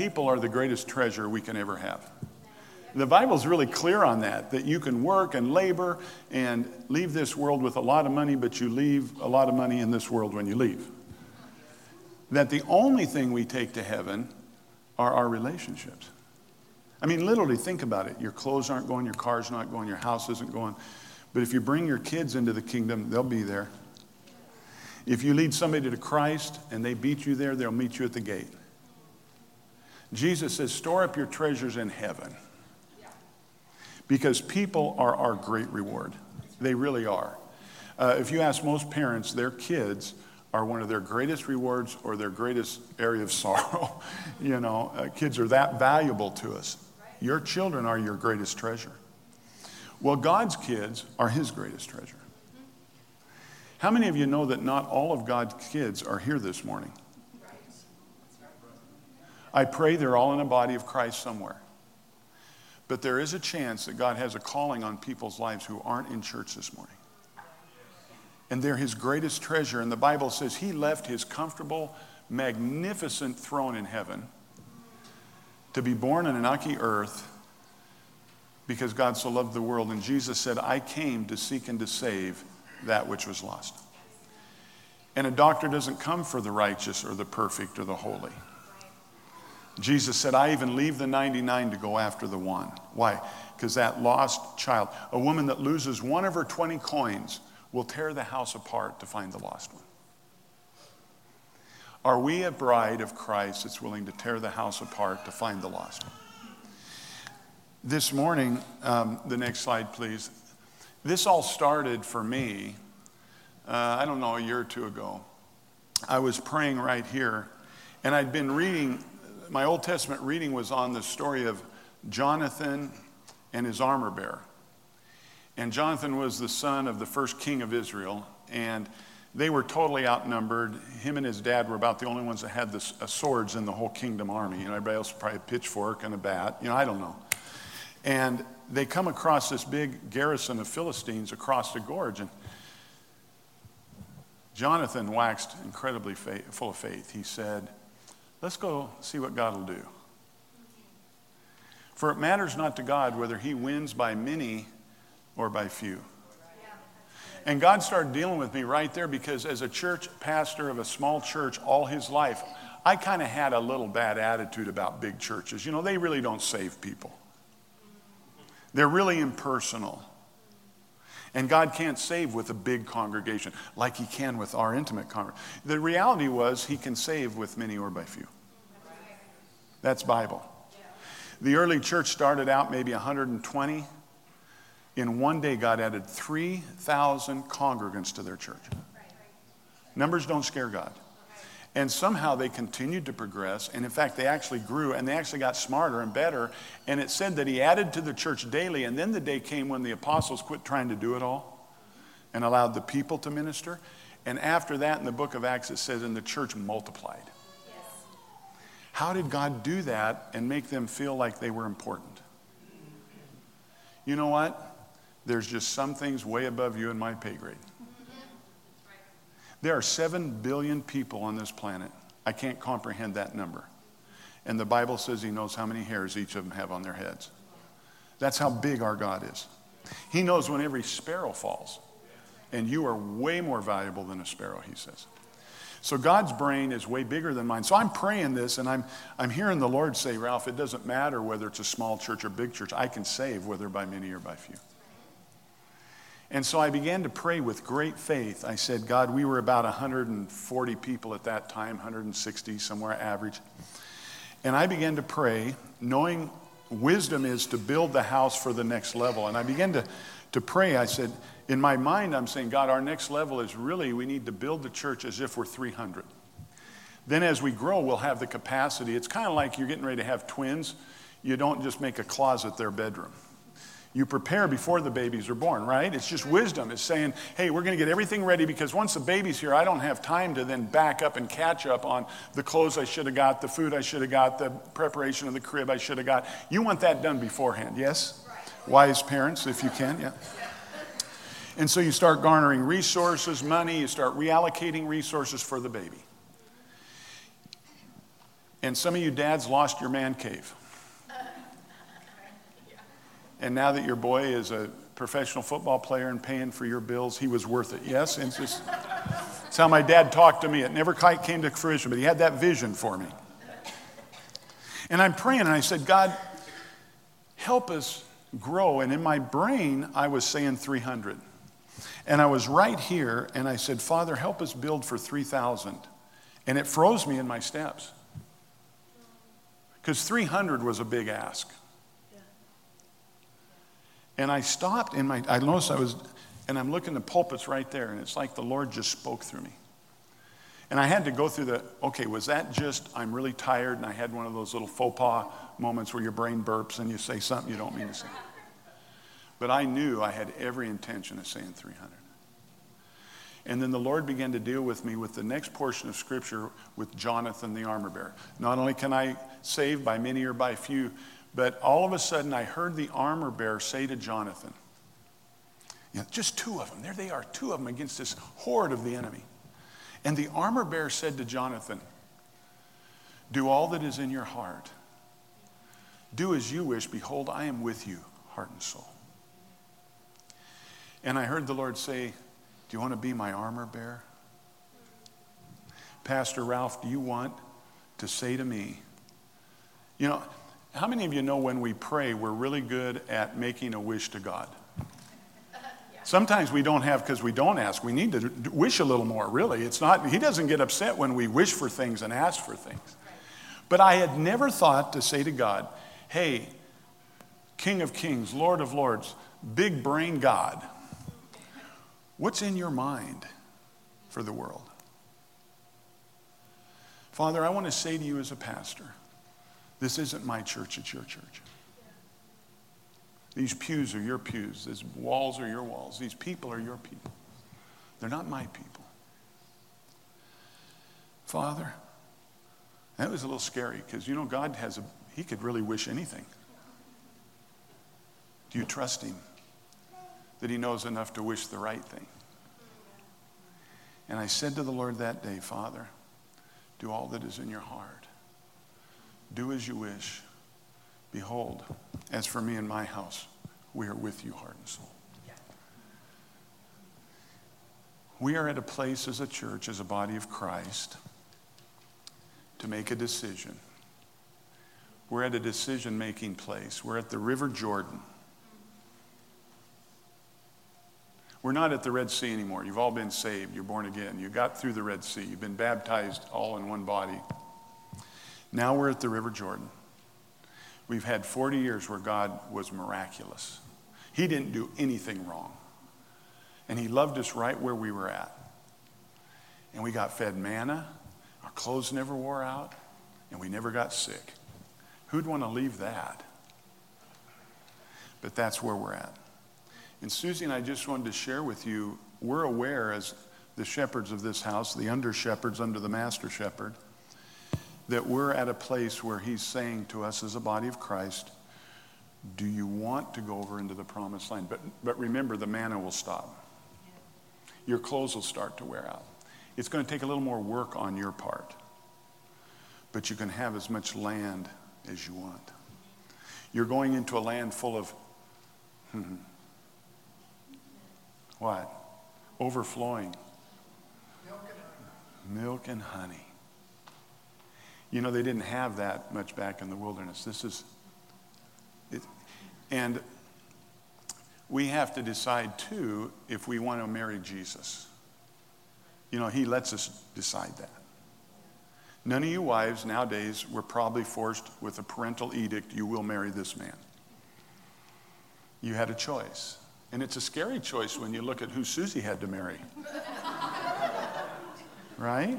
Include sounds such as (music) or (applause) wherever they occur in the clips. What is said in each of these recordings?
people are the greatest treasure we can ever have. The Bible's really clear on that, that you can work and labor and leave this world with a lot of money, but you leave a lot of money in this world when you leave. That the only thing we take to heaven are our relationships. I mean, literally, think about it. Your clothes aren't going, your car's not going, your house isn't going. But if you bring your kids into the kingdom, they'll be there. If you lead somebody to Christ and they beat you there, they'll meet you at the gate. Jesus says, store up your treasures in heaven. Because people are our great reward. They really are. Uh, if you ask most parents, their kids are one of their greatest rewards or their greatest area of (laughs) sorrow. you know, uh, kids are that valuable to us. Your children are your greatest treasure. Well, God's kids are his greatest treasure. How many of you know that not all of God's kids are here this morning? I pray they're all in a body of Christ somewhere. But there is a chance that God has a calling on people's lives who aren't in church this morning. And they're his greatest treasure. And the Bible says he left his comfortable, magnificent throne in heaven to be born on an Aki earth because God so loved the world. And Jesus said, I came to seek and to save that which was lost. And a doctor doesn't come for the righteous or the perfect or the holy. Jesus said, I even leave the 99 to go after the one. Why? Because that lost child, a woman that loses one of her 20 coins, will tear the house apart to find the lost one. Are we a bride of Christ that's willing to tear the house apart to find the lost one? This morning, um, the next slide, please. This all started for me, uh, I don't know, a year or two ago. I was praying right here, and I'd been reading my Old Testament reading was on the story of Jonathan and his armor bearer. And Jonathan was the son of the first king of Israel, and they were totally outnumbered. Him and his dad were about the only ones that had the uh, swords in the whole kingdom army. You know, everybody else probably a pitchfork and a bat. You know, I don't know. And they come across this big garrison of Philistines across the gorge, and Jonathan waxed incredibly full of faith. He said, Let's go see what God will do. For it matters not to God whether he wins by many or by few. And God started dealing with me right there because, as a church pastor of a small church all his life, I kind of had a little bad attitude about big churches. You know, they really don't save people, they're really impersonal. And God can't save with a big congregation like He can with our intimate congregation. The reality was He can save with many or by few. That's Bible. The early church started out maybe 120. In one day, God added 3,000 congregants to their church. Numbers don't scare God. And somehow they continued to progress. And in fact, they actually grew and they actually got smarter and better. And it said that he added to the church daily. And then the day came when the apostles quit trying to do it all and allowed the people to minister. And after that, in the book of Acts, it says, and the church multiplied. Yes. How did God do that and make them feel like they were important? You know what? There's just some things way above you and my pay grade. There are 7 billion people on this planet. I can't comprehend that number. And the Bible says He knows how many hairs each of them have on their heads. That's how big our God is. He knows when every sparrow falls. And you are way more valuable than a sparrow, He says. So God's brain is way bigger than mine. So I'm praying this and I'm, I'm hearing the Lord say, Ralph, it doesn't matter whether it's a small church or big church. I can save whether by many or by few. And so I began to pray with great faith. I said, God, we were about 140 people at that time, 160, somewhere average. And I began to pray, knowing wisdom is to build the house for the next level. And I began to, to pray. I said, in my mind, I'm saying, God, our next level is really we need to build the church as if we're 300. Then as we grow, we'll have the capacity. It's kind of like you're getting ready to have twins. You don't just make a closet their bedroom. You prepare before the babies are born, right? It's just wisdom. It's saying, hey, we're going to get everything ready because once the baby's here, I don't have time to then back up and catch up on the clothes I should have got, the food I should have got, the preparation of the crib I should have got. You want that done beforehand, yes? Wise parents, if you can, yeah. And so you start garnering resources, money, you start reallocating resources for the baby. And some of you dads lost your man cave. And now that your boy is a professional football player and paying for your bills, he was worth it. Yes? And just, that's how my dad talked to me. It never quite came to fruition, but he had that vision for me. And I'm praying, and I said, God, help us grow. And in my brain, I was saying 300. And I was right here, and I said, Father, help us build for 3,000. And it froze me in my steps. Because 300 was a big ask. And I stopped in my, I noticed I was, and I'm looking, the pulpit's right there, and it's like the Lord just spoke through me. And I had to go through the, okay, was that just, I'm really tired, and I had one of those little faux pas moments where your brain burps and you say something you don't mean to say. But I knew I had every intention of saying 300. And then the Lord began to deal with me with the next portion of Scripture with Jonathan the armor bearer. Not only can I save by many or by few, but all of a sudden I heard the armor bearer say to Jonathan, you know, just two of them, there they are, two of them against this horde of the enemy. And the armor bearer said to Jonathan, Do all that is in your heart. Do as you wish. Behold, I am with you, heart and soul. And I heard the Lord say, Do you want to be my armor bearer? Pastor Ralph, do you want to say to me, you know, how many of you know when we pray, we're really good at making a wish to God? Sometimes we don't have because we don't ask. We need to wish a little more, really. It's not, he doesn't get upset when we wish for things and ask for things. But I had never thought to say to God, hey, King of Kings, Lord of Lords, big brain God, what's in your mind for the world? Father, I want to say to you as a pastor, this isn't my church, it's your church. These pews are your pews. These walls are your walls. These people are your people. They're not my people. Father, that was a little scary because, you know, God has a, He could really wish anything. Do you trust Him that He knows enough to wish the right thing? And I said to the Lord that day, Father, do all that is in your heart. Do as you wish. Behold, as for me and my house, we are with you, heart and soul. We are at a place as a church, as a body of Christ, to make a decision. We're at a decision making place. We're at the River Jordan. We're not at the Red Sea anymore. You've all been saved. You're born again. You got through the Red Sea. You've been baptized all in one body. Now we're at the River Jordan. We've had 40 years where God was miraculous. He didn't do anything wrong. And He loved us right where we were at. And we got fed manna, our clothes never wore out, and we never got sick. Who'd want to leave that? But that's where we're at. And Susie and I just wanted to share with you we're aware as the shepherds of this house, the under shepherds under the master shepherd that we're at a place where he's saying to us as a body of Christ, do you want to go over into the promised land? But, but remember, the manna will stop. Your clothes will start to wear out. It's going to take a little more work on your part. But you can have as much land as you want. You're going into a land full of hmm, what? Overflowing. Milk and honey. You know, they didn't have that much back in the wilderness. This is, it, and we have to decide too if we want to marry Jesus. You know, he lets us decide that. None of you wives nowadays were probably forced with a parental edict, you will marry this man. You had a choice. And it's a scary choice when you look at who Susie had to marry. (laughs) right?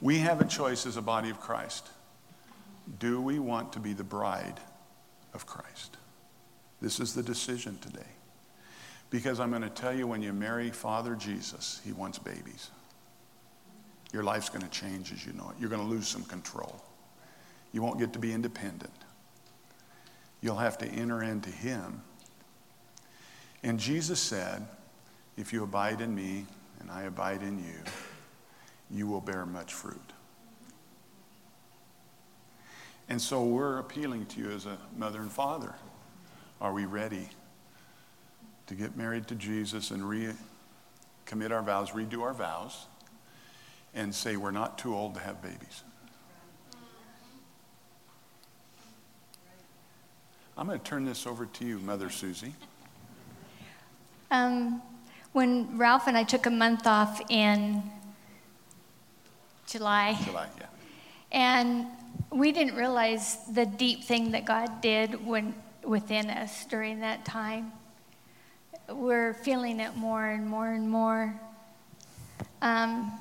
We have a choice as a body of Christ. Do we want to be the bride of Christ? This is the decision today. Because I'm going to tell you when you marry Father Jesus, he wants babies. Your life's going to change as you know it. You're going to lose some control. You won't get to be independent. You'll have to enter into him. And Jesus said, If you abide in me and I abide in you, you will bear much fruit. And so we're appealing to you as a mother and father. Are we ready to get married to Jesus and recommit our vows, redo our vows, and say we're not too old to have babies? I'm going to turn this over to you, Mother Susie. Um, when Ralph and I took a month off in July. July, yeah. And we didn't realize the deep thing that God did when, within us during that time. We're feeling it more and more and more. Um,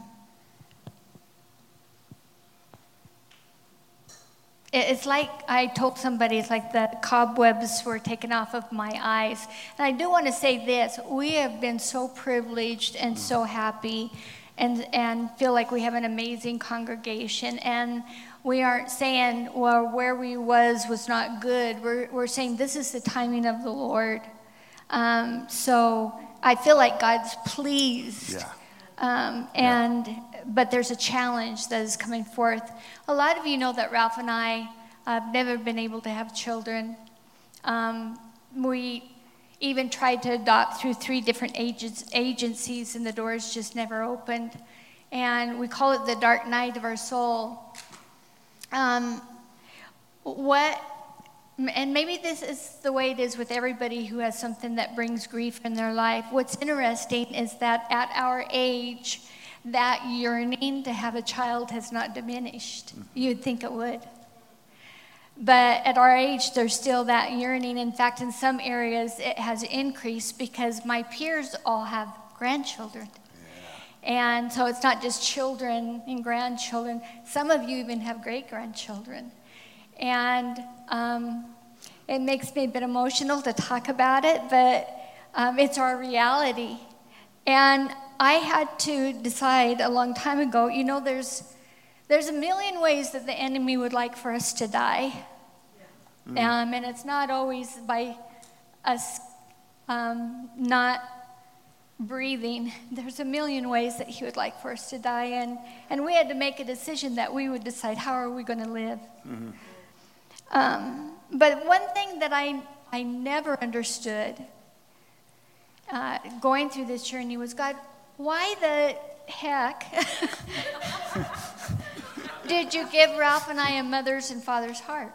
it's like I told somebody, it's like the cobwebs were taken off of my eyes. And I do want to say this we have been so privileged and so happy and, and feel like we have an amazing congregation. And we aren't saying, well, where we was was not good. We're, we're saying this is the timing of the Lord. Um, so I feel like God's pleased. Yeah. Um, and yeah. but there's a challenge that is coming forth. A lot of you know that Ralph and I have never been able to have children. Um, we even tried to adopt through three different agents, agencies, and the doors just never opened. And we call it the dark night of our soul. Um, what, and maybe this is the way it is with everybody who has something that brings grief in their life. What's interesting is that at our age, that yearning to have a child has not diminished. You'd think it would. But at our age, there's still that yearning. In fact, in some areas, it has increased because my peers all have grandchildren. And so it's not just children and grandchildren. Some of you even have great grandchildren. And um, it makes me a bit emotional to talk about it, but um, it's our reality. And I had to decide a long time ago you know, there's, there's a million ways that the enemy would like for us to die. Mm. Um, and it's not always by us um, not breathing. There's a million ways that he would like for us to die. And, and we had to make a decision that we would decide how are we going to live. Mm-hmm. Um, but one thing that I, I never understood uh, going through this journey was God, why the heck (laughs) (laughs) did you give Ralph and I a mother's and father's heart?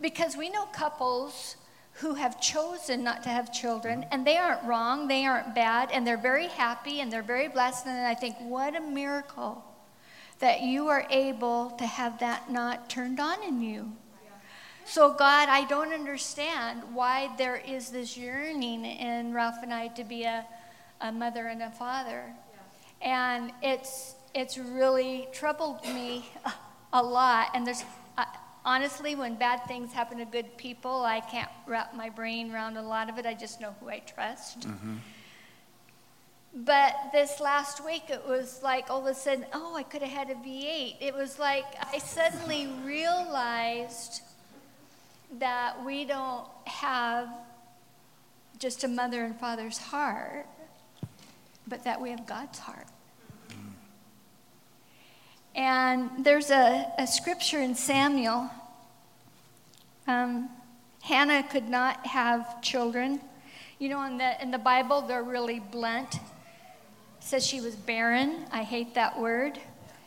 Because we know couples who have chosen not to have children, and they aren't wrong, they aren't bad, and they're very happy and they're very blessed. And I think, what a miracle that you are able to have that not turned on in you. So, God, I don't understand why there is this yearning in Ralph and I to be a, a mother and a father. And it's, it's really troubled me a lot. And there's, honestly, when bad things happen to good people, I can't wrap my brain around a lot of it. I just know who I trust. Mm-hmm. But this last week, it was like all of a sudden, oh, I could have had a V8. It was like I suddenly realized that we don't have just a mother and father's heart, but that we have God's heart. And there's a, a scripture in Samuel. Um, Hannah could not have children. You know, in the, in the Bible, they're really blunt. It says she was barren. I hate that word.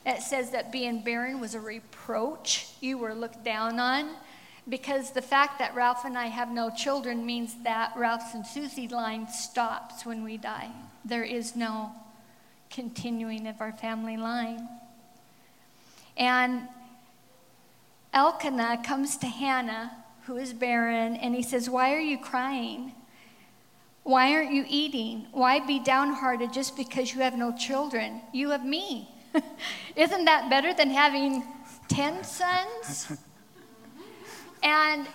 It says that being barren was a reproach. You were looked down on. Because the fact that Ralph and I have no children means that Ralph's and Susie line stops when we die. There is no continuing of our family line. And Elkanah comes to Hannah, who is barren, and he says, Why are you crying? Why aren't you eating? Why be downhearted just because you have no children? You have me. (laughs) Isn't that better than having 10 sons? and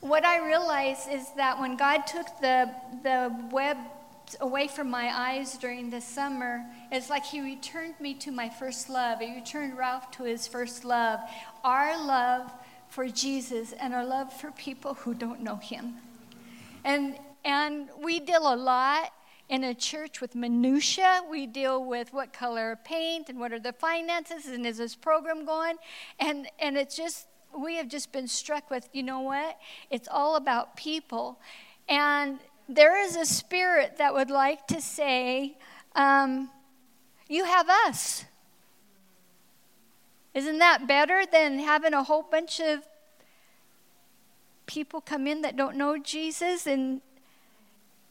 what I realize is that when God took the, the web away from my eyes during the summer, it's like he returned me to my first love. He returned Ralph to his first love. Our love for Jesus and our love for people who don't know him. And, and we deal a lot in a church with minutia. We deal with what color of paint and what are the finances and is this program going? And, and it's just we have just been struck with, you know what? It's all about people. And there is a spirit that would like to say, um, You have us. Isn't that better than having a whole bunch of people come in that don't know Jesus? And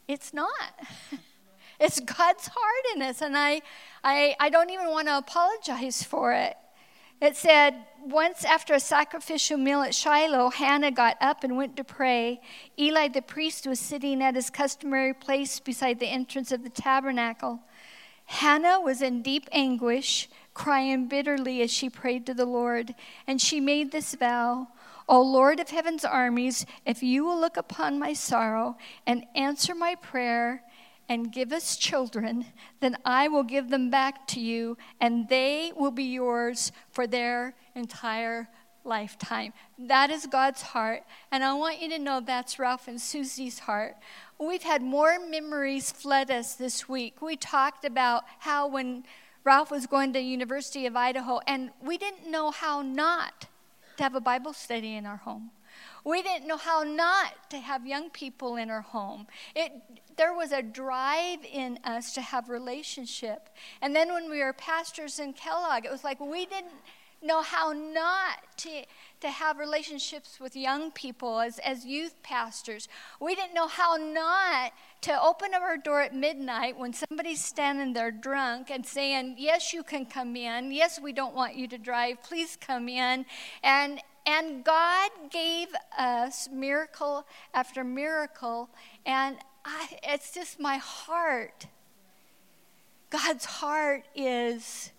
it's not. (laughs) it's God's heart in us. And I, I, I don't even want to apologize for it. It said, once after a sacrificial meal at Shiloh, Hannah got up and went to pray. Eli the priest was sitting at his customary place beside the entrance of the tabernacle. Hannah was in deep anguish, crying bitterly as she prayed to the Lord, and she made this vow O Lord of heaven's armies, if you will look upon my sorrow and answer my prayer and give us children, then I will give them back to you, and they will be yours for their entire lifetime. That is God's heart, and I want you to know that's Ralph and Susie's heart. We've had more memories flood us this week. We talked about how when Ralph was going to University of Idaho, and we didn't know how not to have a Bible study in our home. We didn't know how not to have young people in our home. It, there was a drive in us to have relationship. And then when we were pastors in Kellogg, it was like we didn't know how not to, to have relationships with young people as, as youth pastors. We didn't know how not to open up our door at midnight when somebody's standing there drunk and saying, Yes, you can come in. Yes, we don't want you to drive. Please come in. And, and God gave us miracle after miracle. And I, it's just my heart. God's heart is,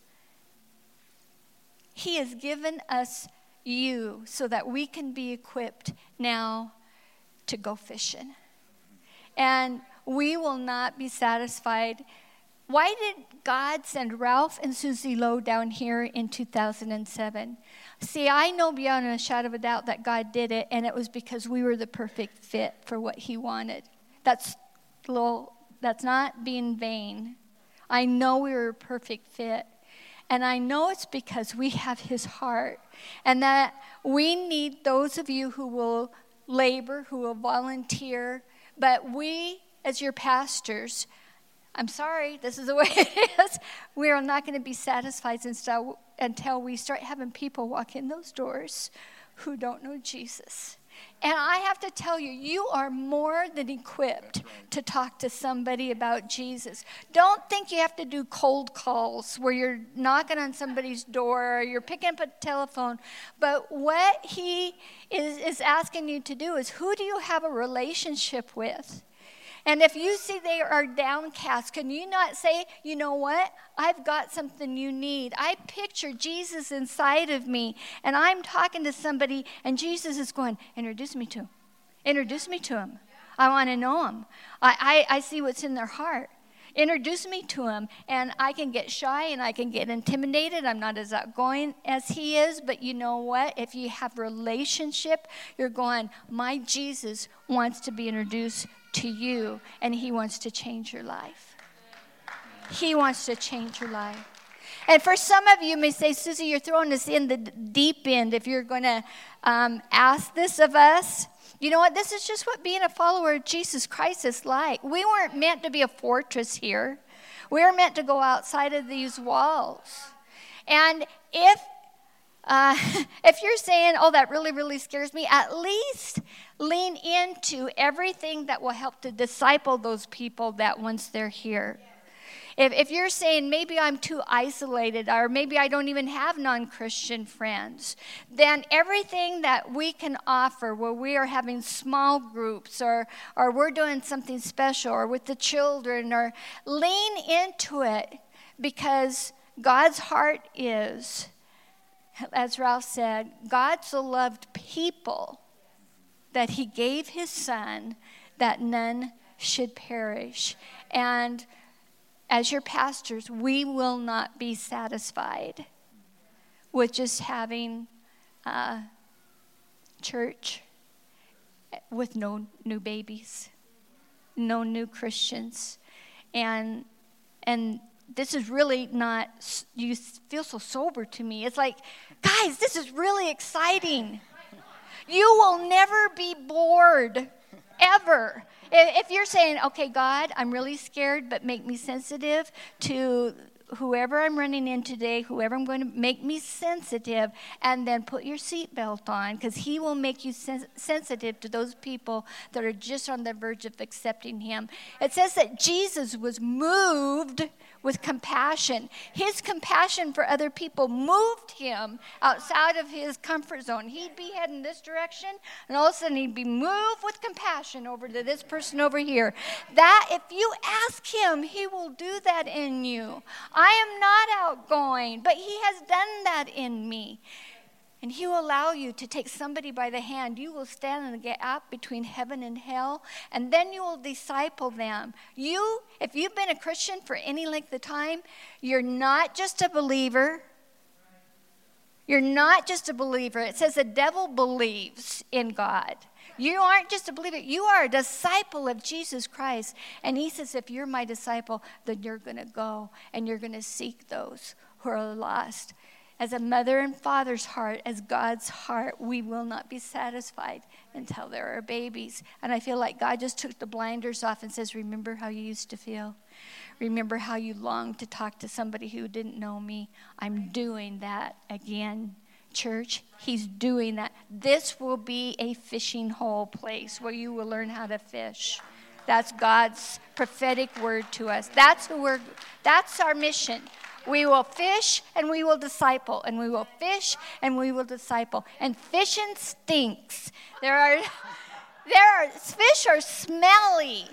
He has given us you so that we can be equipped now to go fishing. And we will not be satisfied. Why did God send Ralph and Susie Lowe down here in 2007? See, I know beyond a shadow of a doubt that God did it, and it was because we were the perfect fit for what He wanted. That's little, that's not being vain. I know we were a perfect fit. And I know it's because we have His heart, and that we need those of you who will labor, who will volunteer. But we, as your pastors, I'm sorry, this is the way (laughs) it is. We are not going to be satisfied until we start having people walk in those doors who don't know Jesus. And I have to tell you, you are more than equipped to talk to somebody about Jesus. Don't think you have to do cold calls where you're knocking on somebody's door or you're picking up a telephone. But what he is, is asking you to do is who do you have a relationship with? And if you see they are downcast, can you not say, you know what? I've got something you need. I picture Jesus inside of me, and I'm talking to somebody, and Jesus is going, introduce me to him. Introduce me to him. I want to know him. I, I, I see what's in their heart. Introduce me to him, and I can get shy and I can get intimidated. I'm not as outgoing as he is, but you know what? If you have relationship, you're going, my Jesus wants to be introduced to you, and He wants to change your life. He wants to change your life. And for some of you, may say, Susie, you're throwing us in the deep end if you're going to um, ask this of us. You know what? This is just what being a follower of Jesus Christ is like. We weren't meant to be a fortress here, we were meant to go outside of these walls. And if uh, (laughs) if you're saying, oh, that really, really scares me, at least lean into everything that will help to disciple those people that once they're here. If, if you're saying maybe I'm too isolated or maybe I don't even have non Christian friends, then everything that we can offer where we are having small groups or, or we're doing something special or with the children or lean into it because God's heart is as Ralph said, God so loved people that he gave his son that none should perish. And as your pastors, we will not be satisfied with just having a church with no new babies, no new Christians. And and this is really not, you feel so sober to me. It's like, guys, this is really exciting. You will never be bored, ever. If you're saying, okay, God, I'm really scared, but make me sensitive to whoever I'm running in today, whoever I'm going to make me sensitive, and then put your seatbelt on because He will make you sen- sensitive to those people that are just on the verge of accepting Him. It says that Jesus was moved with compassion. His compassion for other people moved him outside of his comfort zone. He'd be heading this direction, and all of a sudden he'd be moved with compassion over to this person over here. That, if you ask him, he will do that in you. I am not outgoing, but he has done that in me. And He will allow you to take somebody by the hand. You will stand in the gap between heaven and hell, and then you will disciple them. You, if you've been a Christian for any length of time, you're not just a believer. You're not just a believer. It says the devil believes in God. You aren't just a believer, you are a disciple of Jesus Christ. And he says, if you're my disciple, then you're going to go and you're going to seek those who are lost as a mother and father's heart, as God's heart, we will not be satisfied until there are babies. And I feel like God just took the blinders off and says, Remember how you used to feel? Remember how you longed to talk to somebody who didn't know me? I'm doing that again. Church, he's doing that. This will be a fishing hole place where you will learn how to fish. That's God's prophetic word to us. That's who we're that's our mission. We will fish and we will disciple, and we will fish and we will disciple. And fishing stinks. There are, (laughs) there are fish are smelly,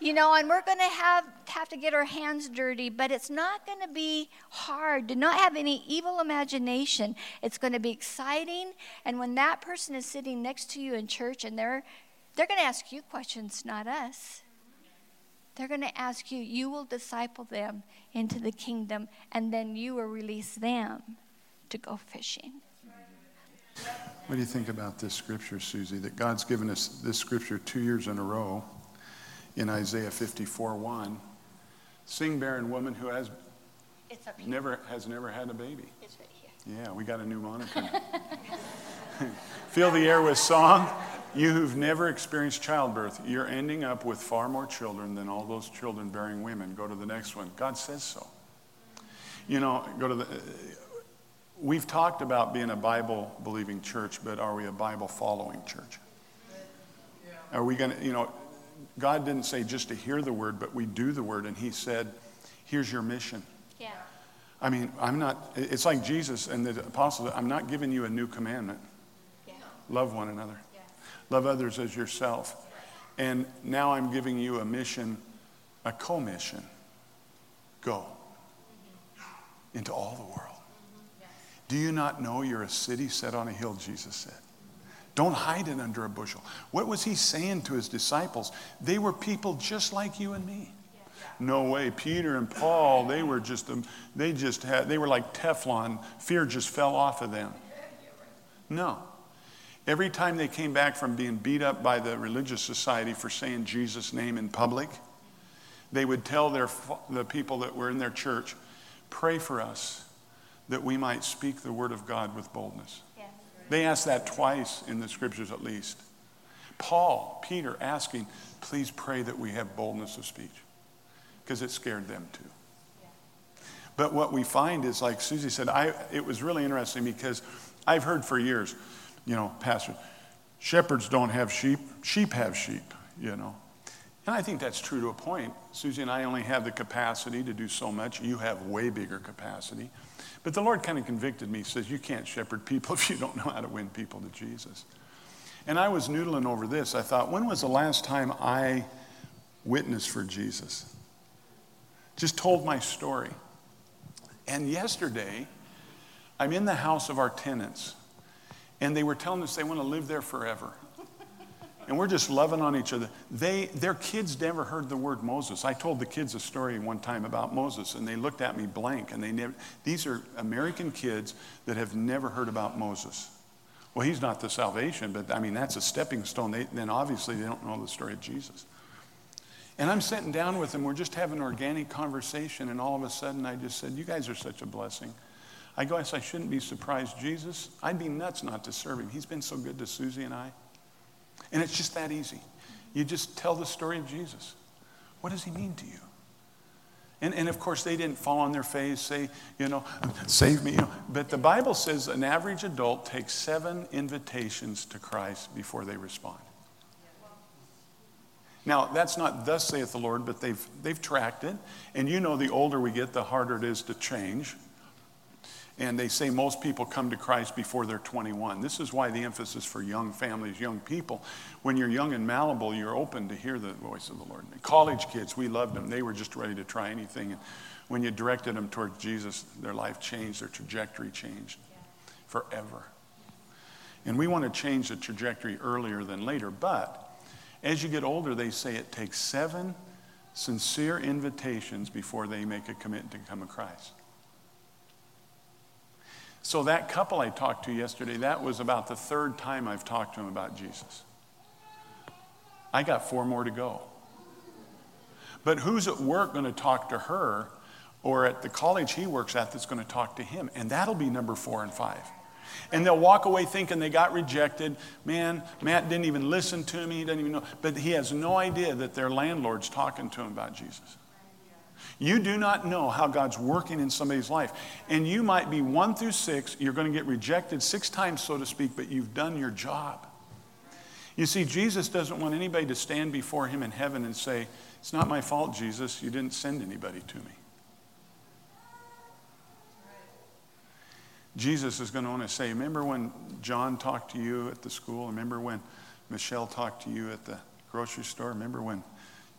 you know, and we're going to have have to get our hands dirty. But it's not going to be hard. Do not have any evil imagination. It's going to be exciting. And when that person is sitting next to you in church, and they're they're going to ask you questions, not us. They're going to ask you, you will disciple them into the kingdom, and then you will release them to go fishing. What do you think about this scripture, Susie? That God's given us this scripture two years in a row in Isaiah 54 1. Sing barren woman who has never has never had a baby. Right yeah, we got a new monitor. (laughs) Fill the air with song. You who've never experienced childbirth, you're ending up with far more children than all those children bearing women. Go to the next one. God says so. You know, go to the. We've talked about being a Bible believing church, but are we a Bible following church? Are we going to, you know, God didn't say just to hear the word, but we do the word, and He said, here's your mission. Yeah. I mean, I'm not, it's like Jesus and the apostles, I'm not giving you a new commandment. Yeah. Love one another. Love others as yourself. And now I'm giving you a mission, a commission. Go into all the world. Do you not know you're a city set on a hill, Jesus said? Don't hide it under a bushel. What was he saying to his disciples? They were people just like you and me. No way. Peter and Paul, they were just, um, they just had, they were like Teflon. Fear just fell off of them. No. Every time they came back from being beat up by the religious society for saying Jesus' name in public, they would tell their, the people that were in their church, pray for us that we might speak the word of God with boldness. Yes. They asked that twice in the scriptures at least. Paul, Peter asking, please pray that we have boldness of speech because it scared them too. But what we find is, like Susie said, I, it was really interesting because I've heard for years, you know, pastor, shepherds don't have sheep, sheep have sheep, you know. And I think that's true to a point. Susie and I only have the capacity to do so much. You have way bigger capacity. But the Lord kind of convicted me, says, You can't shepherd people (laughs) if you don't know how to win people to Jesus. And I was noodling over this. I thought, when was the last time I witnessed for Jesus? Just told my story. And yesterday, I'm in the house of our tenants and they were telling us they want to live there forever. And we're just loving on each other. They, their kids never heard the word Moses. I told the kids a story one time about Moses, and they looked at me blank. And they never, these are American kids that have never heard about Moses. Well, he's not the salvation, but I mean, that's a stepping stone. They, then obviously they don't know the story of Jesus. And I'm sitting down with them. We're just having an organic conversation, and all of a sudden I just said, You guys are such a blessing. I guess I shouldn't be surprised. Jesus, I'd be nuts not to serve him. He's been so good to Susie and I. And it's just that easy. You just tell the story of Jesus. What does he mean to you? And, and of course, they didn't fall on their face, say, you know, save me. But the Bible says an average adult takes seven invitations to Christ before they respond. Now, that's not thus saith the Lord, but they've, they've tracked it. And you know, the older we get, the harder it is to change. And they say most people come to Christ before they're 21. This is why the emphasis for young families, young people. When you're young and malleable, you're open to hear the voice of the Lord. college kids, we loved them. They were just ready to try anything. And when you directed them towards Jesus, their life changed, their trajectory changed forever. And we want to change the trajectory earlier than later, but as you get older, they say it takes seven sincere invitations before they make a commitment to come to Christ. So, that couple I talked to yesterday, that was about the third time I've talked to him about Jesus. I got four more to go. But who's at work going to talk to her or at the college he works at that's going to talk to him? And that'll be number four and five. And they'll walk away thinking they got rejected. Man, Matt didn't even listen to me. He doesn't even know. But he has no idea that their landlord's talking to him about Jesus. You do not know how God's working in somebody's life. And you might be one through six, you're going to get rejected six times, so to speak, but you've done your job. You see, Jesus doesn't want anybody to stand before him in heaven and say, It's not my fault, Jesus. You didn't send anybody to me. Jesus is going to want to say, Remember when John talked to you at the school? Remember when Michelle talked to you at the grocery store? Remember when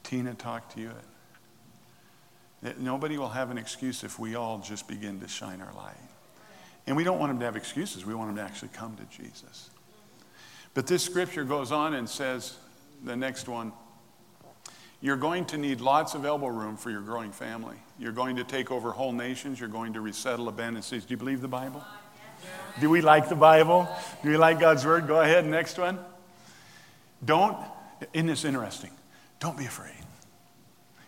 Tina talked to you? At... Nobody will have an excuse if we all just begin to shine our light. And we don't want them to have excuses, we want them to actually come to Jesus. But this scripture goes on and says, the next one, you're going to need lots of elbow room for your growing family. You're going to take over whole nations. You're going to resettle abandoned cities. Do you believe the Bible? Do we like the Bible? Do we like God's word? Go ahead, next one. Don't, isn't this interesting? Don't be afraid.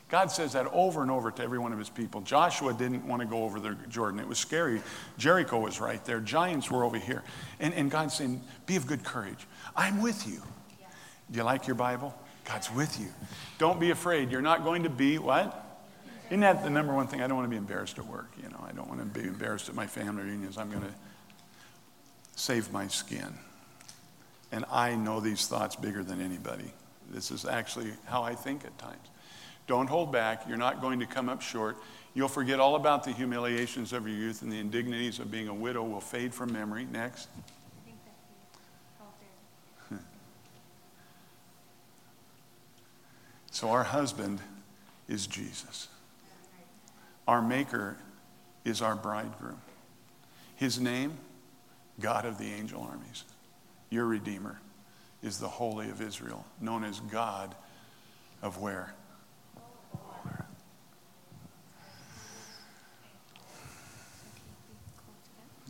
God says that over and over to every one of his people. Joshua didn't want to go over the Jordan. It was scary. Jericho was right there. Giants were over here. And, and God's saying, Be of good courage. I'm with you. Do you like your Bible? God's with you. Don't be afraid. You're not going to be what? Isn't that the number one thing? I don't want to be embarrassed at work. You know, I don't want to be embarrassed at my family reunions. I'm going to save my skin. And I know these thoughts bigger than anybody. This is actually how I think at times. Don't hold back. You're not going to come up short. You'll forget all about the humiliations of your youth and the indignities of being a widow will fade from memory. Next. (laughs) So our husband is Jesus. Our maker is our bridegroom. His name, God of the angel armies. Your Redeemer is the Holy of Israel, known as God of where?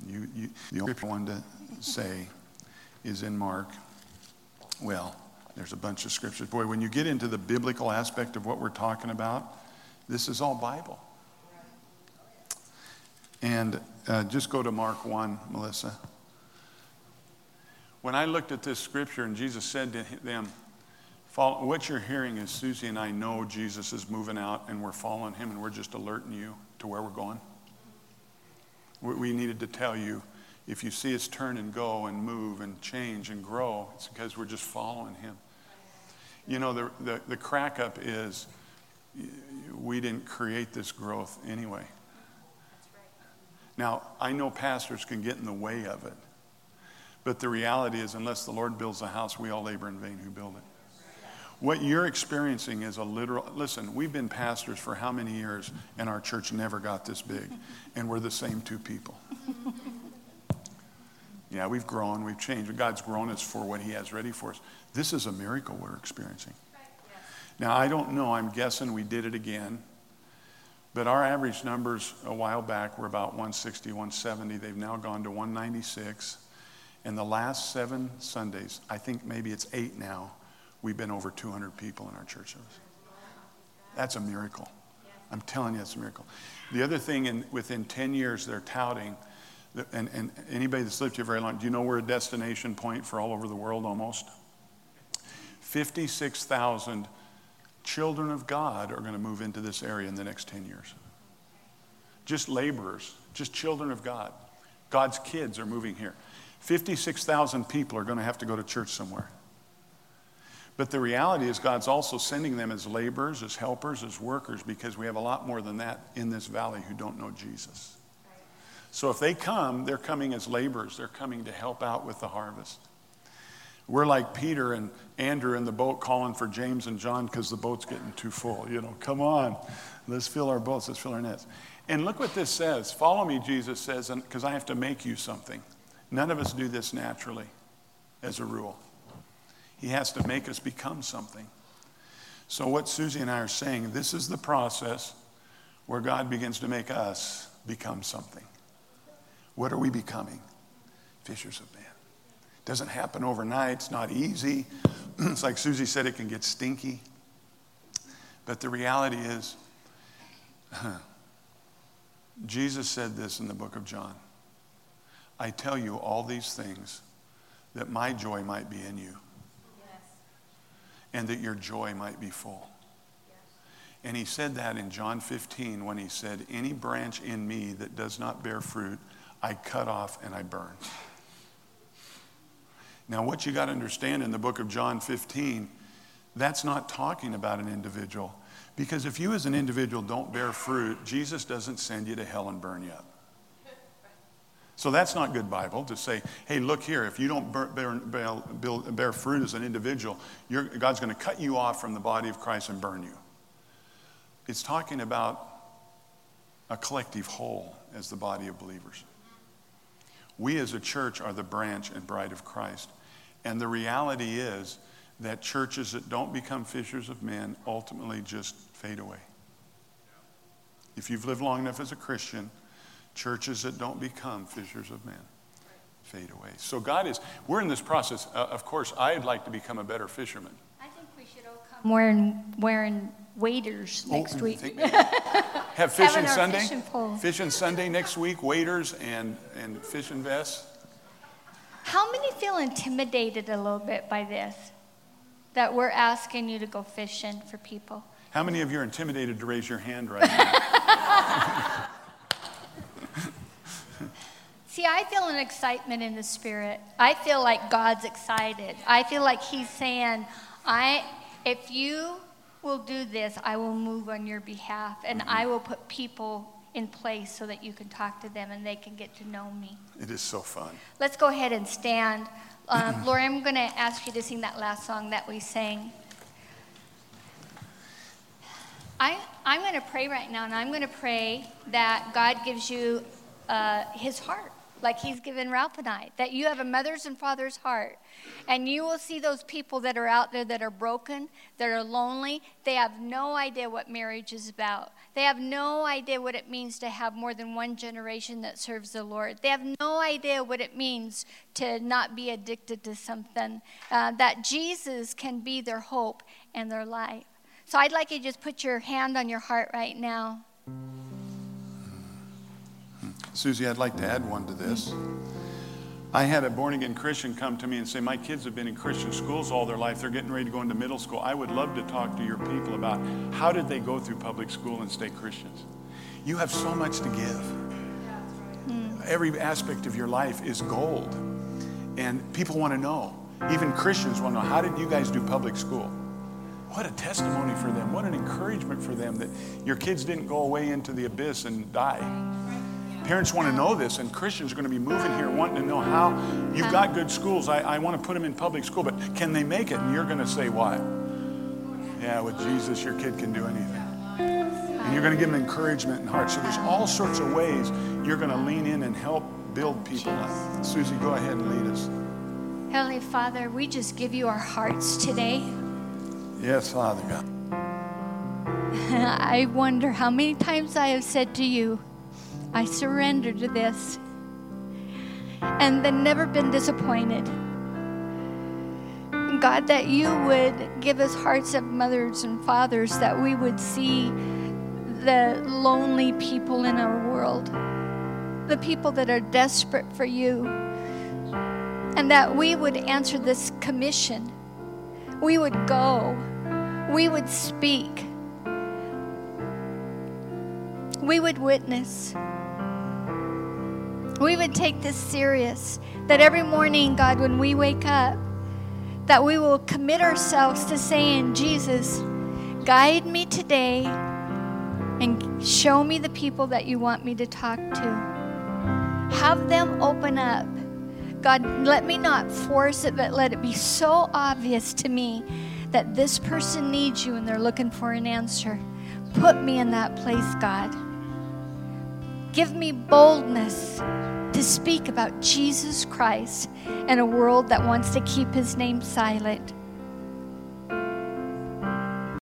You, you, the only one to say is in Mark. Well, there's a bunch of scriptures. Boy, when you get into the biblical aspect of what we're talking about, this is all Bible. And uh, just go to Mark 1, Melissa. When I looked at this scripture and Jesus said to them, What you're hearing is Susie and I know Jesus is moving out and we're following him and we're just alerting you to where we're going. We needed to tell you if you see us turn and go and move and change and grow, it's because we're just following him. You know, the, the, the crack up is we didn't create this growth anyway. Now, I know pastors can get in the way of it, but the reality is, unless the Lord builds a house, we all labor in vain who build it. What you're experiencing is a literal, listen, we've been pastors for how many years, and our church never got this big, and we're the same two people. (laughs) Yeah, we've grown, we've changed. God's grown us for what He has ready for us. This is a miracle we're experiencing. Now, I don't know, I'm guessing we did it again, but our average numbers a while back were about 160, 170. They've now gone to 196. And the last seven Sundays, I think maybe it's eight now, we've been over 200 people in our church service. That's a miracle. I'm telling you, it's a miracle. The other thing, in, within 10 years, they're touting And, and anybody that's lived here very long, do you know we're a destination point for all over the world almost? 56,000 children of God are going to move into this area in the next 10 years. Just laborers, just children of God. God's kids are moving here. 56,000 people are going to have to go to church somewhere. But the reality is, God's also sending them as laborers, as helpers, as workers, because we have a lot more than that in this valley who don't know Jesus. So if they come, they're coming as laborers, they're coming to help out with the harvest. We're like Peter and Andrew in the boat calling for James and John because the boat's getting too full. You know, come on, let's fill our boats, let's fill our nets. And look what this says. Follow me, Jesus says, because I have to make you something. None of us do this naturally, as a rule. He has to make us become something. So, what Susie and I are saying, this is the process where God begins to make us become something. What are we becoming? Fishers of men. Doesn't happen overnight. It's not easy. (clears throat) it's like Susie said, it can get stinky. But the reality is, (clears throat) Jesus said this in the book of John I tell you all these things that my joy might be in you. And that your joy might be full. And he said that in John 15 when he said, Any branch in me that does not bear fruit, I cut off and I burn. Now, what you got to understand in the book of John 15, that's not talking about an individual. Because if you as an individual don't bear fruit, Jesus doesn't send you to hell and burn you up. So that's not good Bible to say, hey, look here, if you don't bear, bear, bear fruit as an individual, God's going to cut you off from the body of Christ and burn you. It's talking about a collective whole as the body of believers. We as a church are the branch and bride of Christ. And the reality is that churches that don't become fishers of men ultimately just fade away. If you've lived long enough as a Christian, churches that don't become fishers of men fade away. So God is, we're in this process. Uh, of course, I'd like to become a better fisherman. I think we should all come wearing, wearing waders oh, next week. (laughs) Have fishing Sunday. Fishing, fishing Sunday next week, waders and, and fishing vests. How many feel intimidated a little bit by this? That we're asking you to go fishing for people? How many of you are intimidated to raise your hand right now? (laughs) See, I feel an excitement in the spirit. I feel like God's excited. I feel like He's saying, I, if you will do this, I will move on your behalf and mm-hmm. I will put people in place so that you can talk to them and they can get to know me. It is so fun. Let's go ahead and stand. (clears throat) Um, Lori, I'm going to ask you to sing that last song that we sang. I, I'm going to pray right now, and I'm going to pray that God gives you uh, his heart like he's given Ralph and I, that you have a mother's and father's heart. And you will see those people that are out there that are broken, that are lonely. They have no idea what marriage is about. They have no idea what it means to have more than one generation that serves the Lord. They have no idea what it means to not be addicted to something, uh, that Jesus can be their hope and their life. So I'd like you to just put your hand on your heart right now. Susie, I'd like to add one to this. I had a born again Christian come to me and say, My kids have been in Christian schools all their life. They're getting ready to go into middle school. I would love to talk to your people about how did they go through public school and stay Christians. You have so much to give. Every aspect of your life is gold. And people want to know. Even Christians want to know how did you guys do public school? What a testimony for them. What an encouragement for them that your kids didn't go away into the abyss and die. Parents want to know this, and Christians are going to be moving here wanting to know how you've got good schools. I, I want to put them in public school, but can they make it? And you're going to say, why? Yeah, with Jesus, your kid can do anything. And you're going to give them encouragement and heart. So there's all sorts of ways you're going to lean in and help build people up. Susie, go ahead and lead us. Heavenly Father, we just give you our hearts today. Yes, Father God. (laughs) I wonder how many times I have said to you, I surrender to this. And then never been disappointed. God, that you would give us hearts of mothers and fathers, that we would see the lonely people in our world, the people that are desperate for you. And that we would answer this commission. We would go. We would speak. We would witness. We would take this serious. That every morning, God, when we wake up, that we will commit ourselves to saying, Jesus, guide me today and show me the people that you want me to talk to. Have them open up. God, let me not force it, but let it be so obvious to me that this person needs you and they're looking for an answer. Put me in that place, God. Give me boldness to speak about Jesus Christ in a world that wants to keep his name silent.